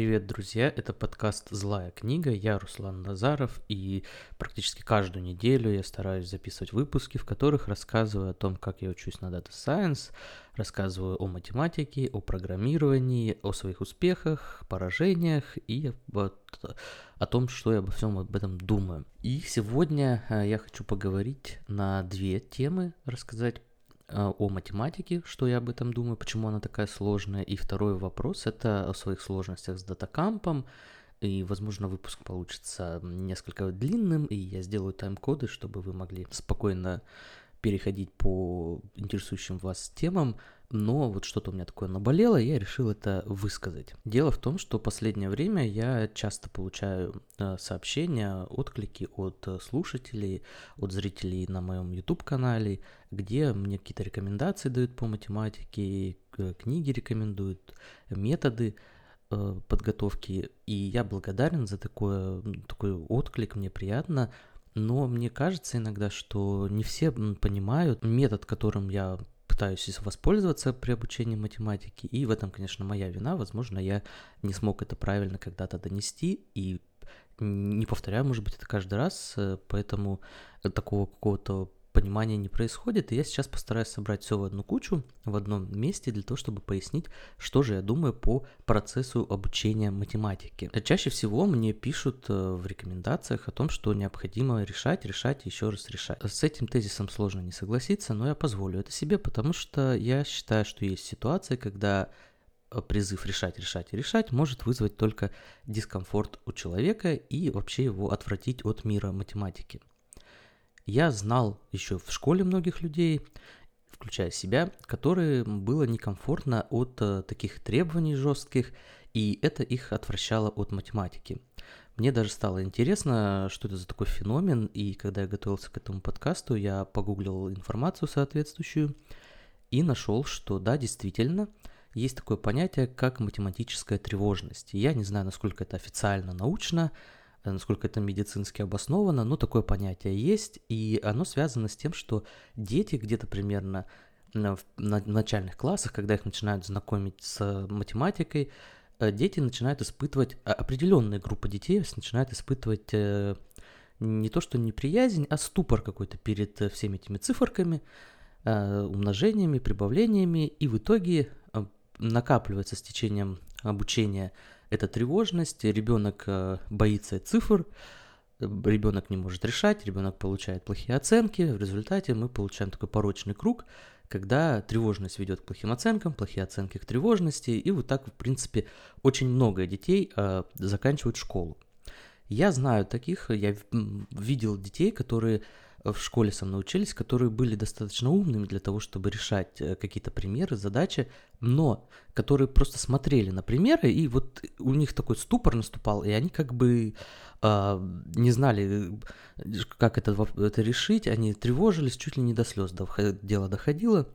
Привет, друзья! Это подкаст «Злая книга». Я Руслан Назаров, и практически каждую неделю я стараюсь записывать выпуски, в которых рассказываю о том, как я учусь на Data Science, рассказываю о математике, о программировании, о своих успехах, поражениях и вот о том, что я обо всем об этом думаю. И сегодня э, я хочу поговорить на две темы, рассказать о математике, что я об этом думаю, почему она такая сложная. И второй вопрос это о своих сложностях с датакампом. И, возможно, выпуск получится несколько длинным, и я сделаю тайм-коды, чтобы вы могли спокойно переходить по интересующим вас темам но вот что-то у меня такое наболело, и я решил это высказать. Дело в том, что последнее время я часто получаю э, сообщения, отклики от э, слушателей, от зрителей на моем YouTube-канале, где мне какие-то рекомендации дают по математике, книги рекомендуют, методы э, подготовки, и я благодарен за такое, такой отклик, мне приятно, но мне кажется иногда, что не все понимают метод, которым я пытаюсь воспользоваться при обучении математики, и в этом, конечно, моя вина, возможно, я не смог это правильно когда-то донести, и не повторяю, может быть, это каждый раз, э, поэтому такого какого-то понимания не происходит, и я сейчас постараюсь собрать все в одну кучу, в одном месте, для того, чтобы пояснить, что же я думаю по процессу обучения математики. Чаще всего мне пишут э, в рекомендациях о том, что необходимо решать, решать еще раз решать. С этим тезисом сложно не согласиться, но я позволю это себе, потому что я считаю, что есть ситуации, когда э, призыв решать, решать и решать может вызвать только дискомфорт у человека и вообще его отвратить от мира математики. Я знал еще в школе многих людей, включая себя, которые было некомфортно от э, таких требований жестких, и это их отвращало от математики. Мне даже стало интересно, что это за такой феномен, и когда я готовился к этому подкасту, я погуглил информацию соответствующую и нашел, что да, действительно, есть такое понятие, как математическая тревожность. Я не знаю, насколько это официально научно, насколько это медицински обосновано, но такое понятие есть, и оно связано с тем, что дети где-то примерно в начальных классах, когда их начинают знакомить с математикой, э, дети начинают испытывать, а, определенная группа детей начинает испытывать э, не то что неприязнь, а ступор какой-то перед всеми этими циферками, умножениями, прибавлениями, и в итоге накапливается с течением обучения это тревожность, ребенок э, боится цифр, ребенок не может решать, ребенок получает плохие оценки, в результате мы получаем такой порочный круг, когда тревожность ведет к плохим оценкам, плохие оценки к тревожности, и вот так, в принципе, очень много детей э, заканчивают школу. Я знаю таких, я видел детей, которые в школе со мной учились, которые были достаточно умными для того, чтобы решать э, какие-то примеры, задачи, но которые просто смотрели на примеры, и вот у них такой ступор наступал, и они как бы э, не знали, как это, это решить, они тревожились, чуть ли не до слез дело доходило.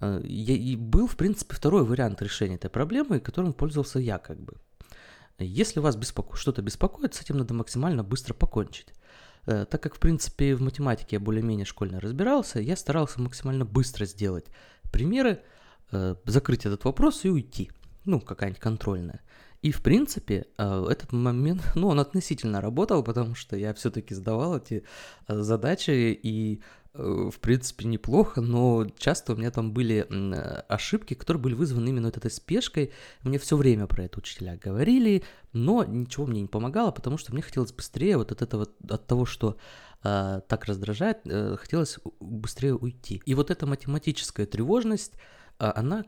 Э, и был, в принципе, второй вариант решения этой проблемы, которым пользовался я как бы. Если вас беспоко... что-то беспокоит, с этим надо максимально быстро покончить. Э, так как, в принципе, в математике я более-менее школьно разбирался, я старался максимально быстро сделать примеры, э, закрыть этот вопрос и уйти. Ну, какая-нибудь контрольная. И, в принципе, э, этот момент, ну, он относительно работал, потому что я все-таки сдавал эти задачи, и в принципе, неплохо, но часто у меня там были ошибки, которые были вызваны именно вот этой спешкой. Мне все время про это учителя говорили, но ничего мне не помогало, потому что мне хотелось быстрее вот от этого, от того, что э, так раздражает, э, хотелось быстрее уйти. И вот эта математическая тревожность, она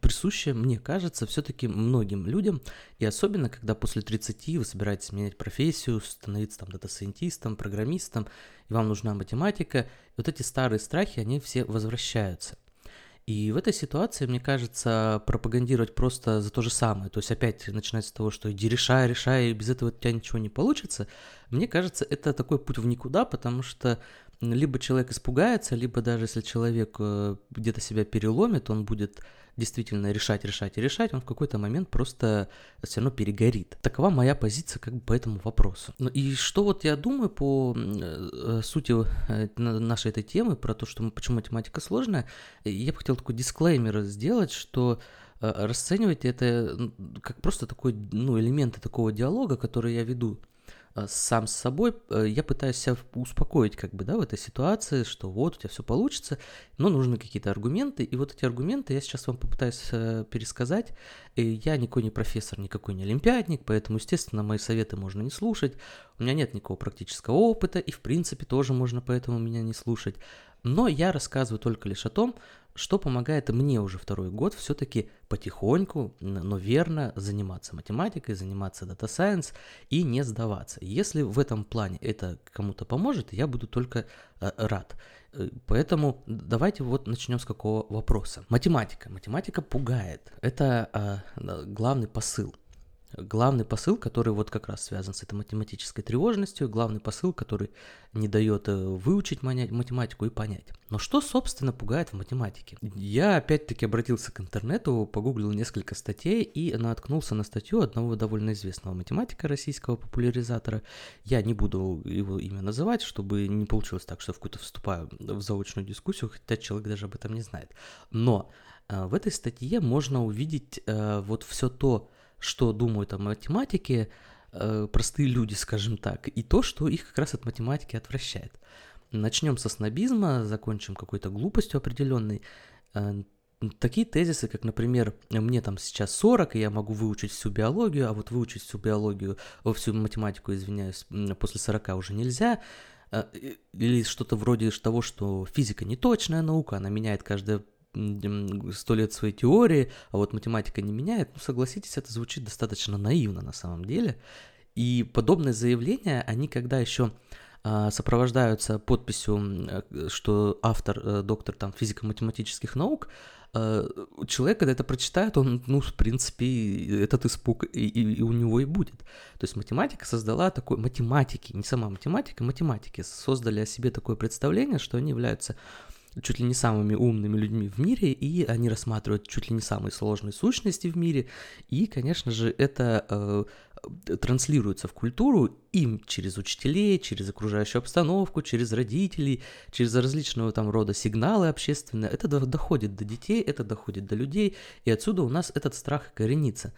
присуща, мне кажется, все-таки многим людям, и особенно, когда после 30 вы собираетесь менять профессию, становиться там дата-сайентистом, программистом, и вам нужна математика, вот эти старые страхи, они все возвращаются. И в этой ситуации, мне кажется, пропагандировать просто за то же самое, то есть опять начинать с того, что иди решай, решай, и без этого у тебя ничего не получится, мне кажется, это такой путь в никуда, потому что либо человек испугается, либо даже если человек э, где-то себя переломит, он будет действительно решать, решать и решать, он в какой-то момент просто все равно перегорит. Такова моя позиция как бы по этому вопросу. Ну и что вот я думаю по э, сути э, нашей этой темы, про то, что почему математика сложная, я бы хотел такой дисклеймер сделать, что расценивайте это как просто такой, ну, элементы такого диалога, который я веду сам с собой, э, я пытаюсь себя успокоить как бы, да, в этой ситуации, что вот у тебя все получится, но нужны какие-то аргументы, и вот эти аргументы я сейчас вам попытаюсь э, пересказать. И я никакой не профессор, никакой не олимпиадник, поэтому, естественно, мои советы можно не слушать. У меня нет никакого практического опыта, и, в принципе, тоже можно поэтому меня не слушать. Но я рассказываю только лишь о том, что помогает мне уже второй год все-таки потихоньку, но верно заниматься математикой, заниматься дата сайенс и не сдаваться. Если в этом плане это кому-то поможет, я буду только э, рад. Э, поэтому давайте вот начнем с какого вопроса. Математика. Математика пугает. Это э, главный посыл главный посыл, который вот как раз связан с этой математической тревожностью, главный посыл, который не дает э, выучить математику и понять. Но что, собственно, пугает в математике? Я опять-таки обратился к интернету, погуглил несколько статей и наткнулся на статью одного довольно известного математика, российского популяризатора. Я не буду его имя называть, чтобы не получилось так, что в какую-то вступаю в заочную дискуссию, хотя человек даже об этом не знает. Но э, в этой статье можно увидеть э, вот все то, что думают о математике э, простые люди, скажем так, и то, что их как раз от математики отвращает. Начнем со снобизма, закончим какой-то глупостью определенной. Э, такие тезисы, как, например, мне там сейчас 40, и я могу выучить всю биологию, а вот выучить всю биологию, всю математику, извиняюсь, после 40 уже нельзя, э, или что-то вроде того, что физика не точная наука, она меняет каждое сто лет своей теории, а вот математика не меняет, ну, согласитесь, это звучит достаточно наивно на самом деле. И подобные заявления, они когда еще а, сопровождаются подписью, э, что автор, э, доктор там физико-математических наук, э, человек, когда это прочитает, он, ну, в принципе, этот испуг и, и, и у него и будет. То есть математика создала такой, математики, не сама математика, математики создали о себе такое представление, что они являются чуть ли не самыми умными людьми в мире, и они рассматривают чуть ли не самые сложные сущности в мире, и, конечно же, это э, транслируется в культуру им через учителей, через окружающую обстановку, через родителей, через различного там рода сигналы общественные. Это доходит до детей, это доходит до людей, и отсюда у нас этот страх коренится.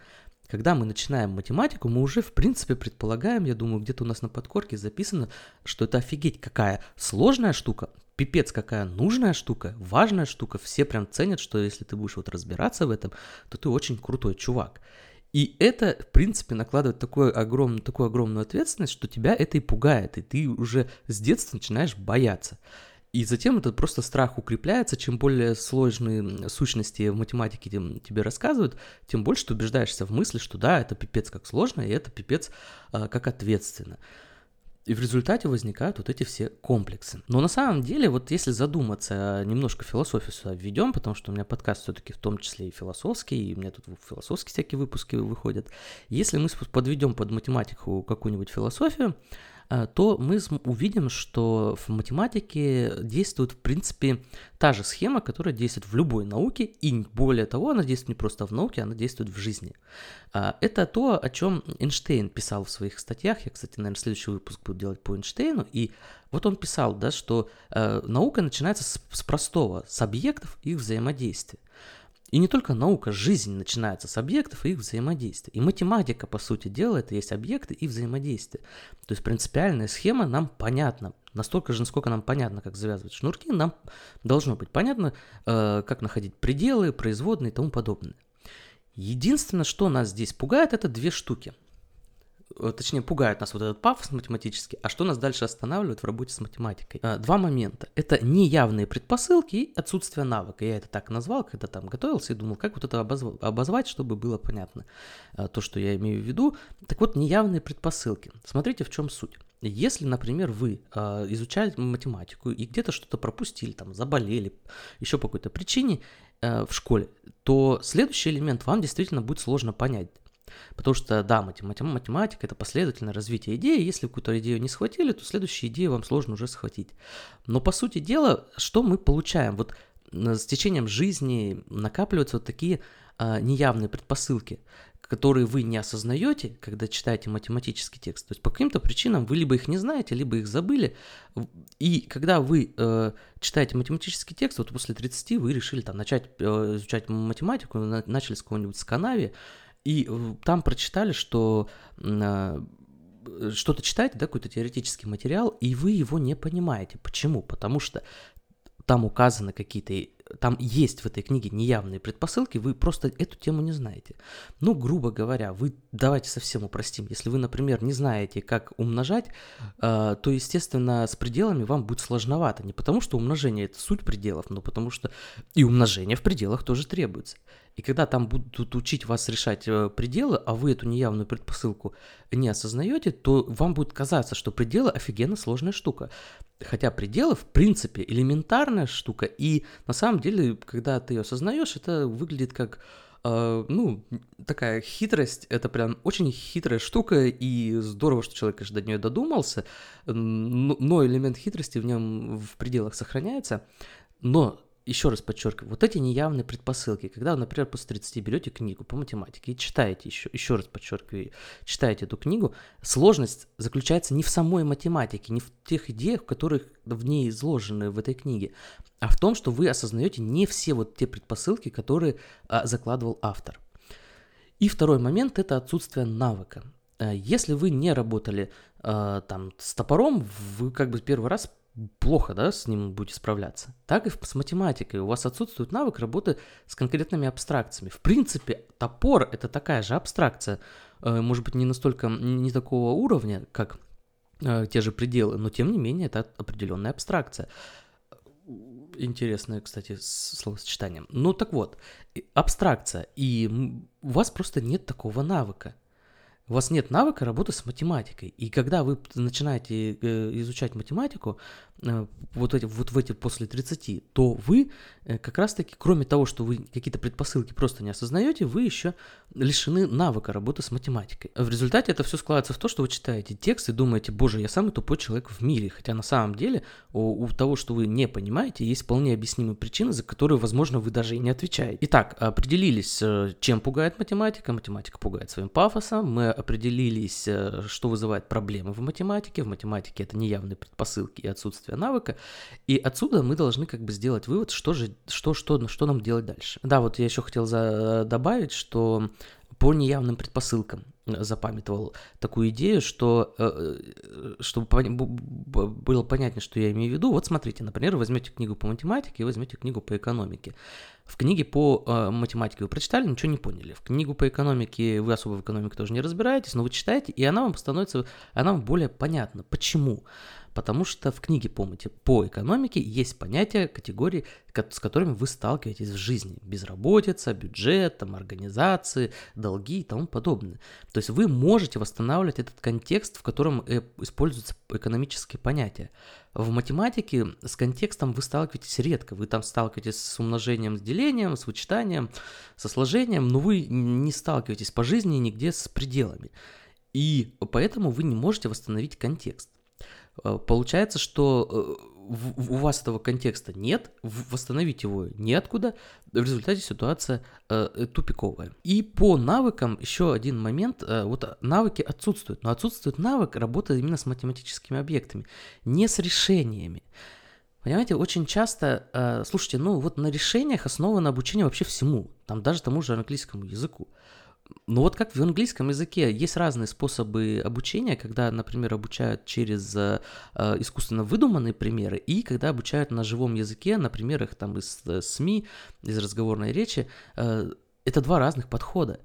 Когда мы начинаем математику, мы уже, в принципе, предполагаем, я думаю, где-то у нас на подкорке записано, что это офигеть какая сложная штука, пипец какая нужная штука, важная штука, все прям ценят, что если ты будешь вот разбираться в этом, то ты очень крутой чувак. И это, в принципе, накладывает такую огромную, такую огромную ответственность, что тебя это и пугает, и ты уже с детства начинаешь бояться. И затем этот просто страх укрепляется, чем более сложные сущности в математике тебе рассказывают, тем больше ты убеждаешься в мысли, что да, это пипец как сложно, и это пипец а, как ответственно. И в результате возникают вот эти все комплексы. Но на самом деле, вот если задуматься, немножко философию сюда введем, потому что у меня подкаст все-таки в том числе и философский, и у меня тут философские всякие выпуски выходят. Если мы подведем под математику какую-нибудь философию, то мы увидим, что в математике действует, в принципе, та же схема, которая действует в любой науке, и более того, она действует не просто в науке, она действует в жизни. А, это то, о чем Эйнштейн писал в своих статьях. Я, кстати, наверное, следующий выпуск буду делать по Эйнштейну. И вот он писал, да, что э, наука начинается с простого, с объектов и их взаимодействия. И не только наука, жизнь начинается с объектов и их взаимодействия. И математика, по сути дела, это есть объекты и взаимодействие. То есть принципиальная схема нам понятна. Настолько же, насколько нам понятно, как завязывать шнурки, нам должно быть понятно, э, как находить пределы, производные и тому подобное. Единственное, что нас здесь пугает, это две штуки – точнее, пугает нас вот этот пафос математический, а что нас дальше останавливает в работе с математикой? А, два момента. Это неявные предпосылки и отсутствие навыка. Я это так назвал, когда там готовился и думал, как вот это обозвать, чтобы было понятно а, то, что я имею в виду. Так вот, неявные предпосылки. Смотрите, в чем суть. Если, например, вы э, изучали математику и где-то что-то пропустили, там, заболели, еще по какой-то причине э, в школе, то следующий элемент вам действительно будет сложно понять. Потому что, да, математика – это последовательное развитие идеи. Если какую-то идею не схватили, то следующую идею вам сложно уже схватить. Но, по сути дела, что мы получаем? Вот с течением жизни накапливаются вот такие а, неявные предпосылки. которые вы не осознаете, когда читаете математический текст. То есть по каким-то причинам вы либо их не знаете, либо их забыли. И когда вы э, читаете математический текст, вот после 30 вы решили там начать э, изучать математику, начали с какого-нибудь Сканави, и там прочитали, что э, что-то читаете, да, какой-то теоретический материал, и вы его не понимаете. Почему? Потому что там указаны какие-то там есть в этой книге неявные предпосылки, вы просто эту тему не знаете. Ну, грубо говоря, вы давайте совсем упростим. Если вы, например, не знаете, как умножать, э, то, естественно, с пределами вам будет сложновато. Не потому, что умножение это суть пределов, но потому что и умножение в пределах тоже требуется. И когда там будут учить вас решать э, пределы, а вы эту неявную предпосылку не осознаете, то вам будет казаться, что пределы офигенно сложная штука. Хотя пределы, в принципе, элементарная штука, и на самом деле, когда ты ее осознаешь, это выглядит как Uh, ну, такая хитрость, это прям очень хитрая штука, и здорово, что человек, конечно, до нее додумался, но элемент хитрости в нем в пределах сохраняется. Но еще раз подчеркиваю, вот эти неявные предпосылки, когда вы, например, после 30 берете книгу по математике и читаете еще, еще раз подчеркиваю, читаете эту книгу, сложность заключается не в самой математике, не в тех идеях, которых в ней изложены в этой книге, а в том, что вы осознаете не все вот те предпосылки, которые а, закладывал автор. И второй момент – это отсутствие навыка. Э, если вы не работали э, там с топором, вы как бы первый раз плохо, да, с ним будете справляться. Так и с математикой. У вас отсутствует навык работы с конкретными абстракциями. В принципе, топор — это такая же абстракция. Э, может быть, не настолько, не такого уровня, как э, те же пределы, но тем не менее это определенная абстракция. Интересное, кстати, словосочетание. Ну так вот, абстракция, и у вас просто нет такого навыка у вас нет навыка работы с математикой. И когда вы начинаете э, изучать математику, вот, эти, вот в эти после 30, то вы э, как раз-таки, кроме того, что вы какие-то предпосылки просто не осознаете, вы еще лишены навыка работы с математикой. В результате это все складывается в то, что вы читаете текст и думаете, боже, я самый тупой человек в мире. Хотя на самом деле у, у того, что вы не понимаете, есть вполне объяснимые причины, за которые, возможно, вы даже и не отвечаете. Итак, определились, э, чем пугает математика. Математика пугает своим пафосом. Мы определились, что вызывает проблемы в математике. В математике это неявные предпосылки и отсутствие отсутствие навыка, и отсюда мы должны как бы сделать вывод, что же, что, что, что нам делать дальше. Да, вот я еще хотел за, добавить, что по неявным предпосылкам запамятовал такую идею, что э, э, чтобы было понятнее, что я имею в виду, вот смотрите, например, возьмете книгу по математике и возьмете книгу по экономике. В книге по э, математике вы прочитали, ничего не поняли. В книгу по экономике вы особо в экономике тоже не разбираетесь, но вы читаете, и она вам становится, она вам более понятна. Почему? Потому что в книге, помните, по экономике есть понятия, категории, с которыми вы сталкиваетесь в жизни. Безработица, бюджет, там, организации, долги и тому подобное. То есть вы можете восстанавливать этот контекст, в котором э, используются экономические понятия. В математике с контекстом вы сталкиваетесь редко. Вы там сталкиваетесь с умножением, с делением, с вычитанием, со сложением, но вы не сталкиваетесь по жизни нигде с пределами. И поэтому вы не можете восстановить контекст. Э, получается, что э, у вас этого контекста нет, восстановить его неоткуда, в результате ситуация э, тупиковая. И по навыкам еще один момент, э, вот навыки отсутствуют, но отсутствует навык работы именно с математическими объектами, не с решениями. Понимаете, очень часто, э, слушайте, ну вот на решениях основано обучение вообще всему, там даже тому же английскому языку. Ну вот как в английском языке есть разные способы обучения, когда, например, обучают через э, э, искусственно выдуманные примеры, и когда обучают на живом языке, на примерах там из э, СМИ, из разговорной речи, э, это два разных подхода.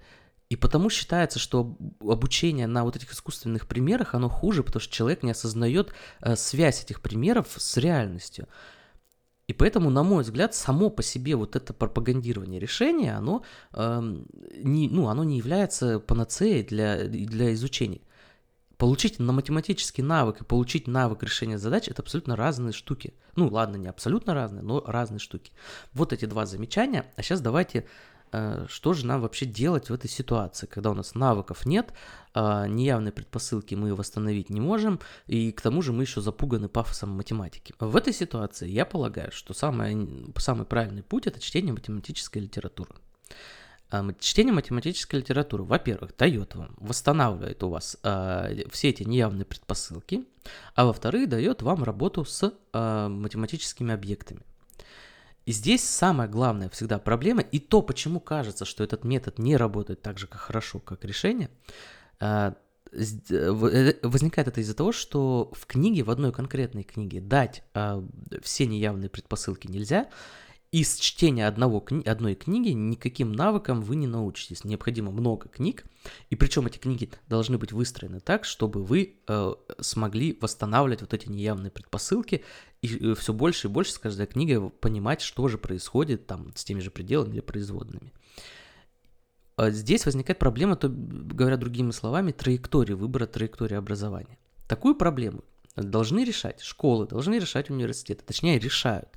И потому считается, что обучение на вот этих искусственных примерах, оно хуже, потому что человек не осознает э, связь этих примеров с реальностью. И поэтому, на мой взгляд, само по себе вот это пропагандирование решения, оно, э, не, ну, оно не является панацеей для, для изучения. Получить на математический навык и получить навык решения задач – это абсолютно разные штуки. Ну, ладно, не абсолютно разные, но разные штуки. Вот эти два замечания. А сейчас давайте что же нам вообще делать в этой ситуации, когда у нас навыков нет, а, неявные предпосылки мы восстановить не можем, и к тому же мы еще запуганы пафосом математики. В этой ситуации я полагаю, что самый, самый правильный путь – это чтение математической литературы. Чтение математической литературы, во-первых, дает вам, восстанавливает у вас э, все эти неявные предпосылки, а во-вторых, дает вам работу с э, математическими объектами. И здесь самая главная всегда проблема, и то, почему кажется, что этот метод не работает так же как хорошо, как решение, э, возникает это из-за того, что в книге, в одной конкретной книге, дать э, все неявные предпосылки нельзя, из чтения одного, кни- одной книги никаким навыкам вы не научитесь. Необходимо много книг, и причем эти книги должны быть выстроены так, чтобы вы э, смогли восстанавливать вот эти неявные предпосылки и э, все больше и больше с каждой книгой понимать, что же происходит там с теми же пределами или производными. А здесь возникает проблема, то, говоря другими словами, траектории, выбора траектории образования. Такую проблему должны решать школы, должны решать университеты, точнее решают.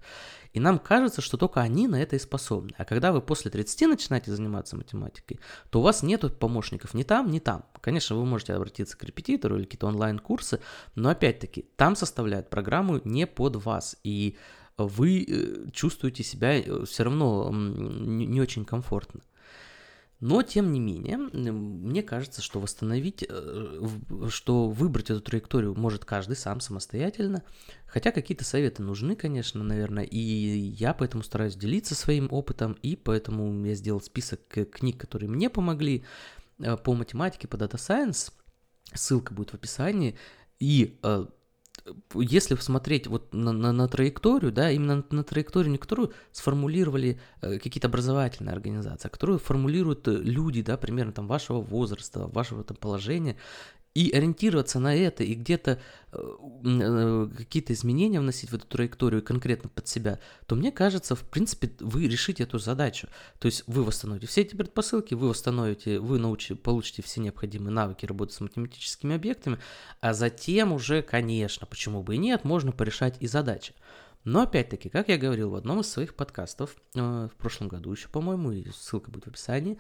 И нам кажется, что только они на это и способны. А когда вы после 30 начинаете заниматься математикой, то у вас нет помощников ни там, ни там. Конечно, вы можете обратиться к репетитору или какие-то онлайн-курсы, но опять-таки там составляют программу не под вас. И вы э, чувствуете себя э, все равно не очень комфортно. Но, тем не менее, мне кажется, что восстановить, э, что выбрать эту траекторию может каждый сам самостоятельно. Хотя какие-то советы нужны, конечно, наверное, и я поэтому стараюсь делиться своим опытом, и поэтому я сделал список книг, которые мне помогли э, по математике, по Data Science. Ссылка будет в описании. И э, если смотреть вот на, на, на траекторию, да, именно на, на траекторию, не которую сформулировали э, какие-то образовательные организации, а которую формулируют э, люди, да, примерно там вашего возраста, вашего там положения, и ориентироваться на это, и где-то э, э, какие-то изменения вносить в эту траекторию конкретно под себя, то мне кажется, в принципе, вы решите эту задачу. То есть вы восстановите все эти предпосылки, вы восстановите, вы научите, получите все необходимые навыки работы с математическими объектами, а затем уже, конечно, почему бы и нет, можно порешать и задачи. Но опять-таки, как я говорил в одном из своих подкастов э, в прошлом году еще, по-моему, и ссылка будет в описании,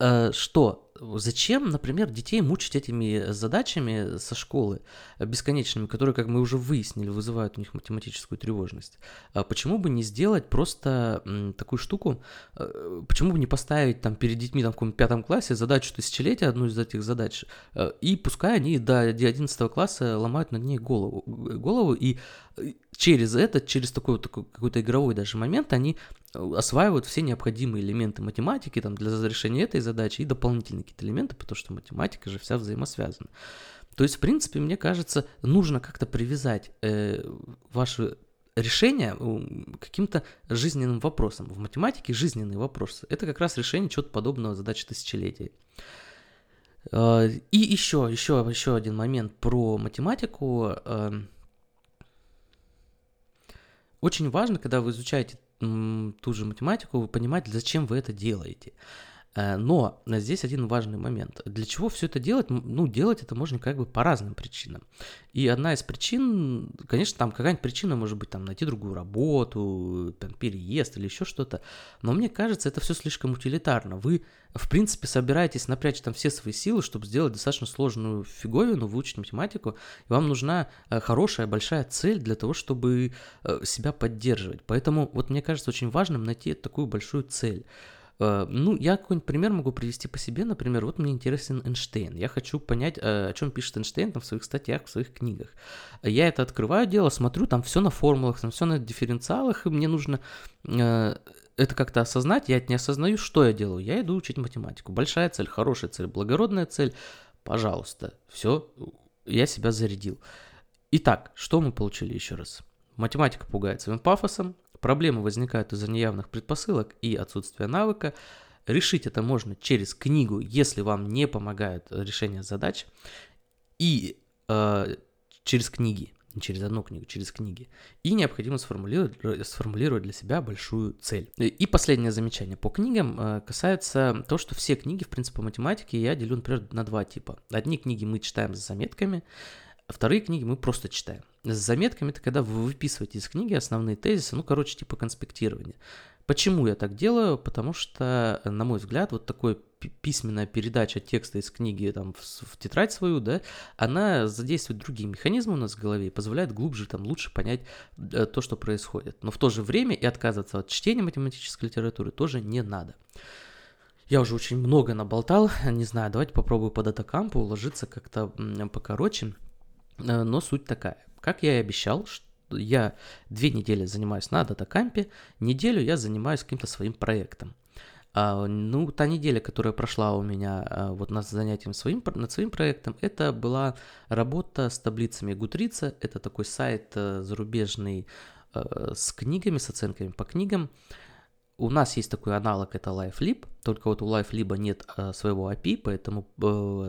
что зачем, например, детей мучить этими задачами со школы бесконечными, которые, как мы уже выяснили, вызывают у них математическую тревожность? А почему бы не сделать просто такую штуку, э, почему бы не поставить там перед детьми там, в каком-то пятом классе задачу тысячелетия, одну из этих задач, э, и пускай они до 11 класса ломают над ней голову, голову и через это, через такой такой, какой-то игровой даже момент, они осваивают все необходимые элементы математики там, для разрешения этой задачи и дополнительные какие-то элементы, потому что математика же вся взаимосвязана. То есть, в принципе, мне кажется, нужно как-то привязать э, ваши решения к каким-то жизненным вопросам. В математике жизненные вопросы. Это как раз решение чего-то подобного задачи тысячелетий. Э, и еще, еще, еще один момент про математику. Э, очень важно, когда вы изучаете ту же математику, вы понимаете, зачем вы это делаете. Э, но здесь один важный момент. Для чего все это делать? Ну, делать это можно как бы по разным причинам. И одна из причин, конечно, там какая-нибудь причина может быть там найти другую работу, там, переезд или еще что-то. Но мне кажется, это все слишком утилитарно. Вы, в принципе, собираетесь напрячь там все свои силы, чтобы сделать достаточно сложную фиговину, выучить математику. И вам нужна э, хорошая, большая цель для того, чтобы э, себя поддерживать. Поэтому вот мне кажется очень важным найти такую большую цель. Э, ну, я какой-нибудь пример могу привести по себе. Например, вот мне интересен Эйнштейн. Я хочу понять, э, о чем пишет Эйнштейн там, в своих статьях, в своих книгах. Я это открываю дело, смотрю, там все на формулах, там все на дифференциалах, и мне нужно э, это как-то осознать. Я это не осознаю, что я делаю. Я иду учить математику. Большая цель, хорошая цель, благородная цель. Пожалуйста, все, я себя зарядил. Итак, что мы получили еще раз? Математика пугает своим пафосом, Проблемы возникают из-за неявных предпосылок и отсутствия навыка. Решить это можно через книгу, если вам не помогает решение задач, и э, через книги, не через одну книгу, через книги. И необходимо сформулировать, сформулировать для себя большую цель. И последнее замечание по книгам э, касается того, что все книги, в принципе, по математике я делю, например, на два типа. Одни книги мы читаем с заметками, вторые книги мы просто читаем. С заметками это когда вы выписываете из книги основные тезисы, ну, короче, типа конспектирования. Почему я так делаю? Потому что, на мой взгляд, вот такой письменная передача текста из книги там, в, в тетрадь свою, да, она задействует другие механизмы у нас в голове и позволяет глубже, там, лучше понять э, то, что происходит. Но в то же время и отказываться от чтения математической литературы тоже не надо. Я уже очень много наболтал, не знаю, давайте попробую по датакампу уложиться как-то покороче, э, но суть такая. Как я и обещал, я две недели занимаюсь на датакампе, неделю я занимаюсь каким-то своим проектом. А, ну, та неделя, которая прошла у меня а, вот над занятием своим, над своим проектом, это была работа с таблицами Гутрица. Это такой сайт а, зарубежный с книгами, с оценками по книгам. У нас есть такой аналог, это LiveLib, только вот у LiveLib нет своего API, поэтому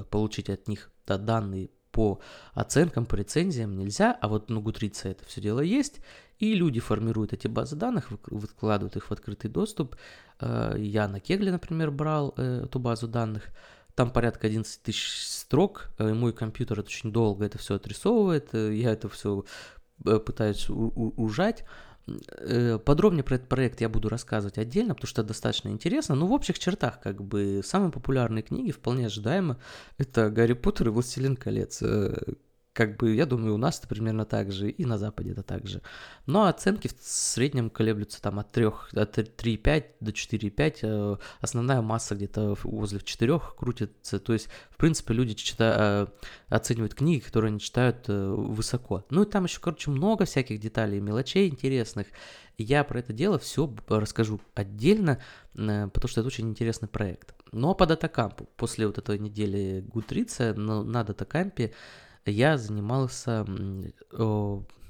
получить от них да, данные по оценкам, по рецензиям нельзя, а вот на Гутрице это все дело есть, и люди формируют эти базы данных, выкладывают их в открытый доступ. Э, я на Кегле, например, брал э, эту базу данных, там порядка 11 тысяч строк, э, мой компьютер это очень долго это все отрисовывает, я это все пытаюсь ужать, Подробнее про этот проект я буду рассказывать отдельно, потому что достаточно интересно. Но в общих чертах, как бы, самые популярные книги, вполне ожидаемо, это «Гарри Поттер» и «Властелин колец» как бы, я думаю, у нас это примерно так же, и на Западе это так же. Но оценки в среднем колеблются там от 3, от 3,5 до 4,5, э, основная масса где-то возле 4 крутится, то есть, в принципе, люди читают, э, оценивают книги, которые они читают э, высоко. Ну и там еще, короче, много всяких деталей, мелочей интересных, я про это дело все расскажу отдельно, потому что это очень интересный проект. А по датакампу, после вот этой недели Гутрица на датакампе, я занимался,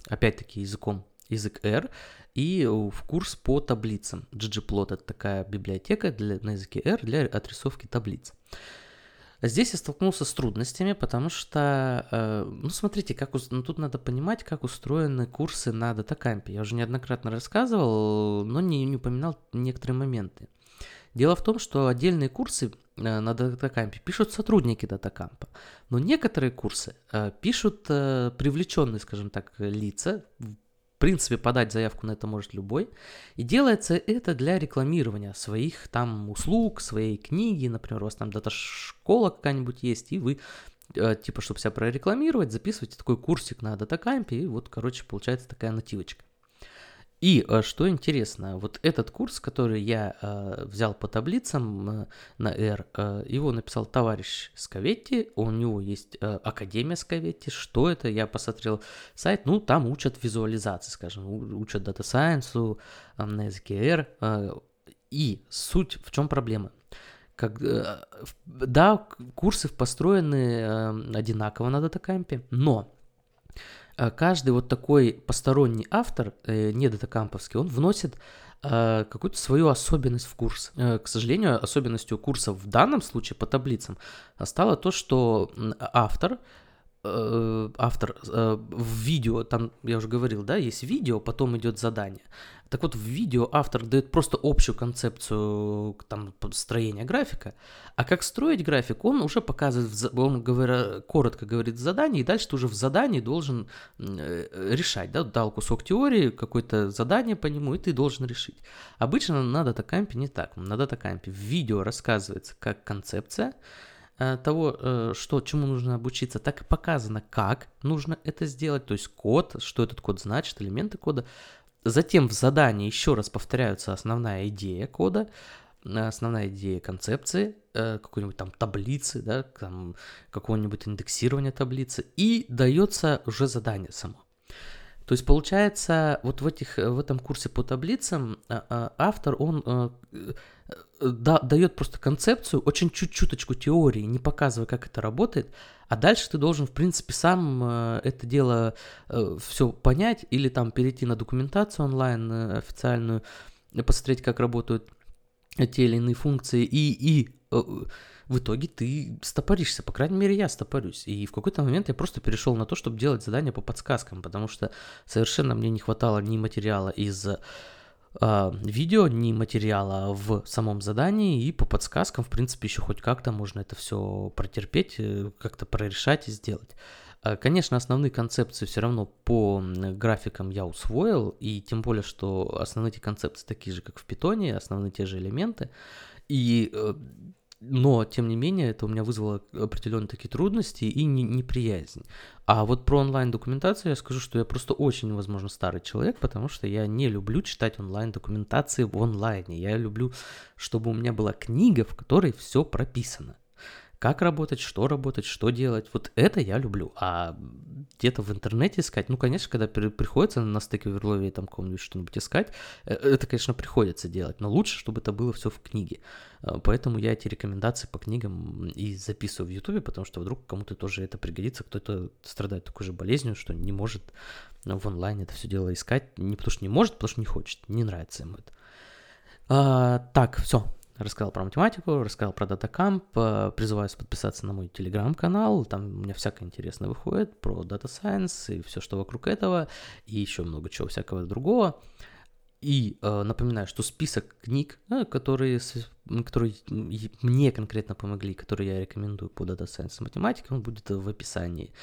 опять-таки, языком язык R, и в курс по таблицам. ggplot — это такая библиотека для, на языке R для отрисовки таблиц. Здесь я столкнулся с трудностями, потому что, э, ну, смотрите, как, ну, тут надо понимать, как устроены курсы на датакампе. Я уже неоднократно рассказывал, но не, не упоминал некоторые моменты. Дело в том, что отдельные курсы Э, на датакампе пишут сотрудники датакампа, но некоторые курсы э, пишут э, привлеченные, скажем так, лица. В принципе, подать заявку на это может любой. И делается это для рекламирования своих там услуг, своей книги. Например, у вас там дата-школа какая-нибудь есть, и вы типа, чтобы себя прорекламировать, записываете такой курсик на датакампе, и вот, короче, получается такая нативочка. И э, что интересно, вот этот курс, который я э, взял по таблицам э, на R, э, его написал товарищ Сковетти, у него есть э, Академия Сковетти. Что это? Я посмотрел сайт, ну там учат визуализации, скажем, учат дата сайенсу э, на языке R. И суть в чем проблема? Как, да, курсы построены одинаково на датакампе, но каждый вот такой посторонний автор, э, не датакамповский, он вносит э, какую-то свою особенность в курс. Э, к сожалению, особенностью курса в данном случае по таблицам стало то, что автор Э, автор э, в видео, там, я уже говорил, да, есть видео, потом идет задание. Так вот, в видео автор дает просто общую концепцию там, строения графика, а как строить график, он уже показывает, он говоря, коротко говорит задание, и дальше ты уже в задании должен э, решать, да, дал кусок теории, какое-то задание по нему, и ты должен решить. Обычно на датакампе не так. На датакампе в видео рассказывается как концепция, Э, того, э, что, чему нужно обучиться, так и показано, как нужно это сделать, то есть код, что этот код значит, элементы кода. Затем в задании еще раз повторяются основная идея кода, э, основная идея концепции, какой-нибудь там таблицы, да, там какого-нибудь индексирования таблицы, и дается уже задание само. То есть получается, вот в, этих, в этом курсе по таблицам автор, он да, дает просто концепцию, очень чуть-чуточку теории, не показывая, как это работает, а дальше ты должен, в принципе, сам э, это дело э, все понять или там перейти на документацию онлайн э, официальную, посмотреть, как работают те или иные функции, и, и в итоге ты стопоришься, по крайней мере, я стопорюсь. И в какой-то момент я просто перешел на то, чтобы делать задания по подсказкам, потому что совершенно мне не хватало ни материала из э, видео, ни материала в самом задании, и по подсказкам, в принципе, еще хоть как-то можно это все протерпеть, э, как-то прорешать и сделать. А, конечно, основные концепции все равно по графикам я усвоил, и тем более, что основные эти концепции такие же, как в питоне, основные те же элементы. И э, но, тем не менее, это у меня вызвало определенные такие трудности и не, неприязнь. А вот про онлайн-документацию я скажу, что я просто очень, возможно, старый человек, потому что я не люблю читать онлайн-документации в онлайне. Я люблю, чтобы у меня была книга, в которой все прописано как работать, что работать, что делать. Вот это я люблю. А где-то в интернете искать, ну, конечно, когда приходится на стыке Overflow там кому-нибудь что-нибудь искать, э, это, конечно, приходится делать, но лучше, чтобы это было все в книге. Э, поэтому я эти рекомендации по книгам и записываю в Ютубе, потому что вдруг кому-то тоже это пригодится, кто-то страдает такой же болезнью, что не может в онлайне это все дело искать, не потому что не может, потому что не хочет, не нравится ему это. А, так, все, рассказал про математику, рассказал про датакамп, э, призываю вас подписаться на мой телеграм-канал, там у меня всякое интересное выходит про Data Science и все, что вокруг этого, и еще много чего всякого другого. И э, напоминаю, что список книг, э, которые, которые мне конкретно помогли, которые я рекомендую по Data Science и математике, он будет в описании.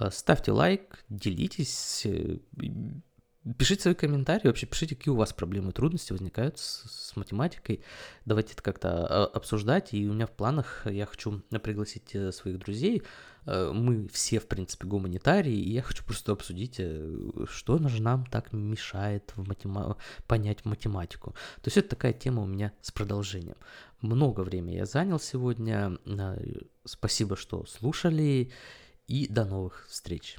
Э, ставьте лайк, делитесь, Пишите свои комментарии, вообще пишите, какие у вас проблемы, трудности возникают с, с математикой. Давайте это как-то а, обсуждать. И у меня в планах я хочу пригласить э, своих друзей. Э, мы все, в принципе, гуманитарии, и я хочу просто обсудить, э, что же нам так мешает в матема... понять математику. То есть это такая тема у меня с продолжением. Много времени я занял сегодня. Спасибо, что слушали, и до новых встреч.